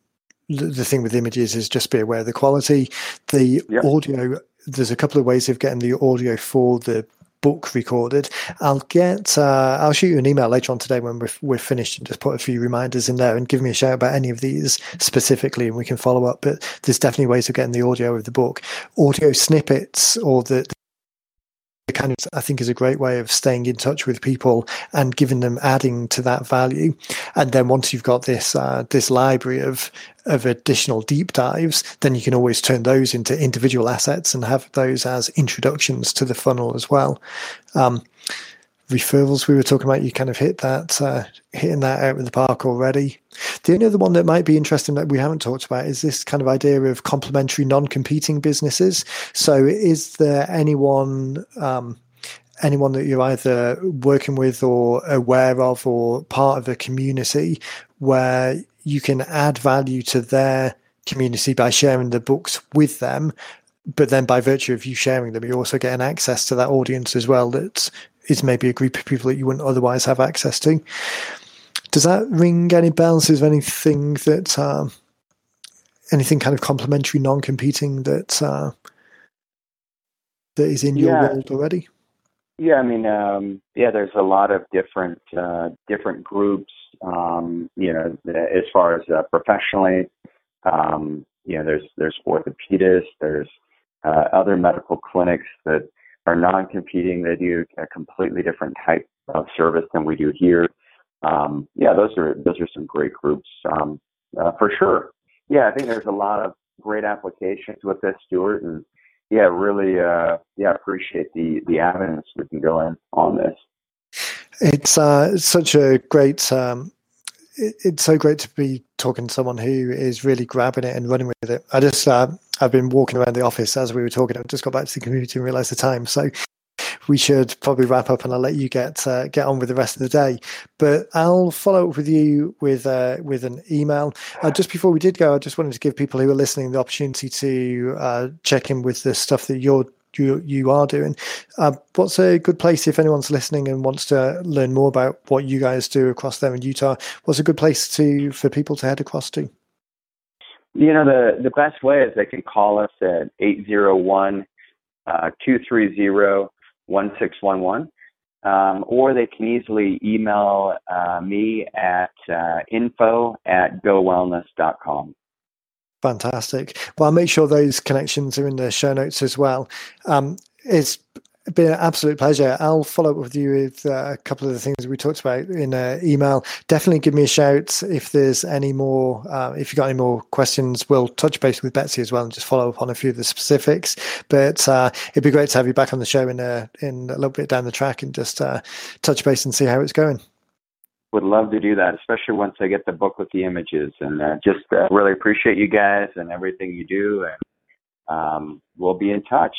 the, the thing with images is just be aware of the quality. The yep. audio there's a couple of ways of getting the audio for the book recorded. I'll get uh, I'll shoot you an email later on today when we're, we're finished and just put a few reminders in there and give me a shout about any of these specifically and we can follow up. But there's definitely ways of getting the audio of the book. Audio snippets or the, kind of I think is a great way of staying in touch with people and giving them adding to that value. And then once you've got this uh, this library of of additional deep dives, then you can always turn those into individual assets and have those as introductions to the funnel as well. Um, referrals we were talking about, you kind of hit that, uh, hitting that out of the park already. The only other one that might be interesting that we haven't talked about is this kind of idea of complementary non-competing businesses. So, is there anyone? Um, anyone that you're either working with or aware of or part of a community where you can add value to their community by sharing the books with them but then by virtue of you sharing them, you're also getting access to that audience as well. That's is maybe a group of people that you wouldn't otherwise have access to. Does that ring any bells? Is there anything that um, anything kind of complementary, non-competing that uh, that is in your yeah. world already? Yeah, I mean, um, yeah, there's a lot of different uh, different groups. Um, you know, as far as uh, professionally, um, you know, there's there's orthopedists, there's uh, other medical clinics that are non-competing. They do a completely different type of service than we do here. Um, yeah, those are those are some great groups um, uh, for sure. Yeah, I think there's a lot of great applications with this, Stuart, and yeah, really, uh, yeah, appreciate the the avenues we can go in on this. It's uh, such a great. Um, it's so great to be talking to someone who is really grabbing it and running with it. I just, uh, I've been walking around the office as we were talking. I just got back to the community and realised the time. So we should probably wrap up and I'll let you get uh, get on with the rest of the day. But I'll follow up with you with uh, with an email. Uh, just before we did go, I just wanted to give people who are listening the opportunity to uh, check in with the stuff that you're you you are doing. Uh, what's a good place if anyone's listening and wants to learn more about what you guys do across there in Utah? What's a good place to for people to head across to? You know, the the best way is they can call us at 801 uh, 230 1611. Um, or they can easily email uh, me at uh, info at gowellness.com. Fantastic. Well, I'll make sure those connections are in the show notes as well. Um, it's been an absolute pleasure. I'll follow up with you with uh, a couple of the things we talked about in uh, email. Definitely give me a shout if there's any more. Uh, if you've got any more questions, we'll touch base with Betsy as well and just follow up on a few of the specifics. But uh, it'd be great to have you back on the show in a, in a little bit down the track and just uh, touch base and see how it's going. Would love to do that, especially once I get the book with the images. And uh, just really appreciate you guys and everything you do. And um, we'll be in touch.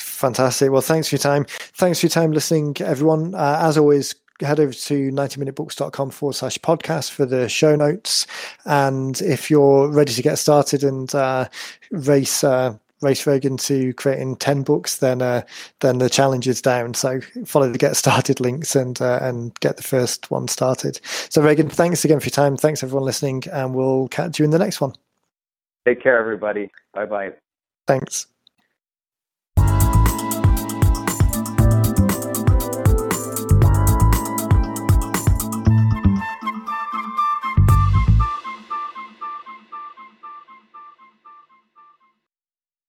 Fantastic. Well, thanks for your time. Thanks for your time listening, everyone. Uh, as always, head over to 90minutebooks.com forward slash podcast for the show notes. And if you're ready to get started and uh, race, uh, race Regan to creating 10 books, then, uh, then the challenge is down. So follow the get started links and, uh, and get the first one started. So Regan, thanks again for your time. Thanks everyone listening and we'll catch you in the next one. Take care, everybody. Bye bye. Thanks.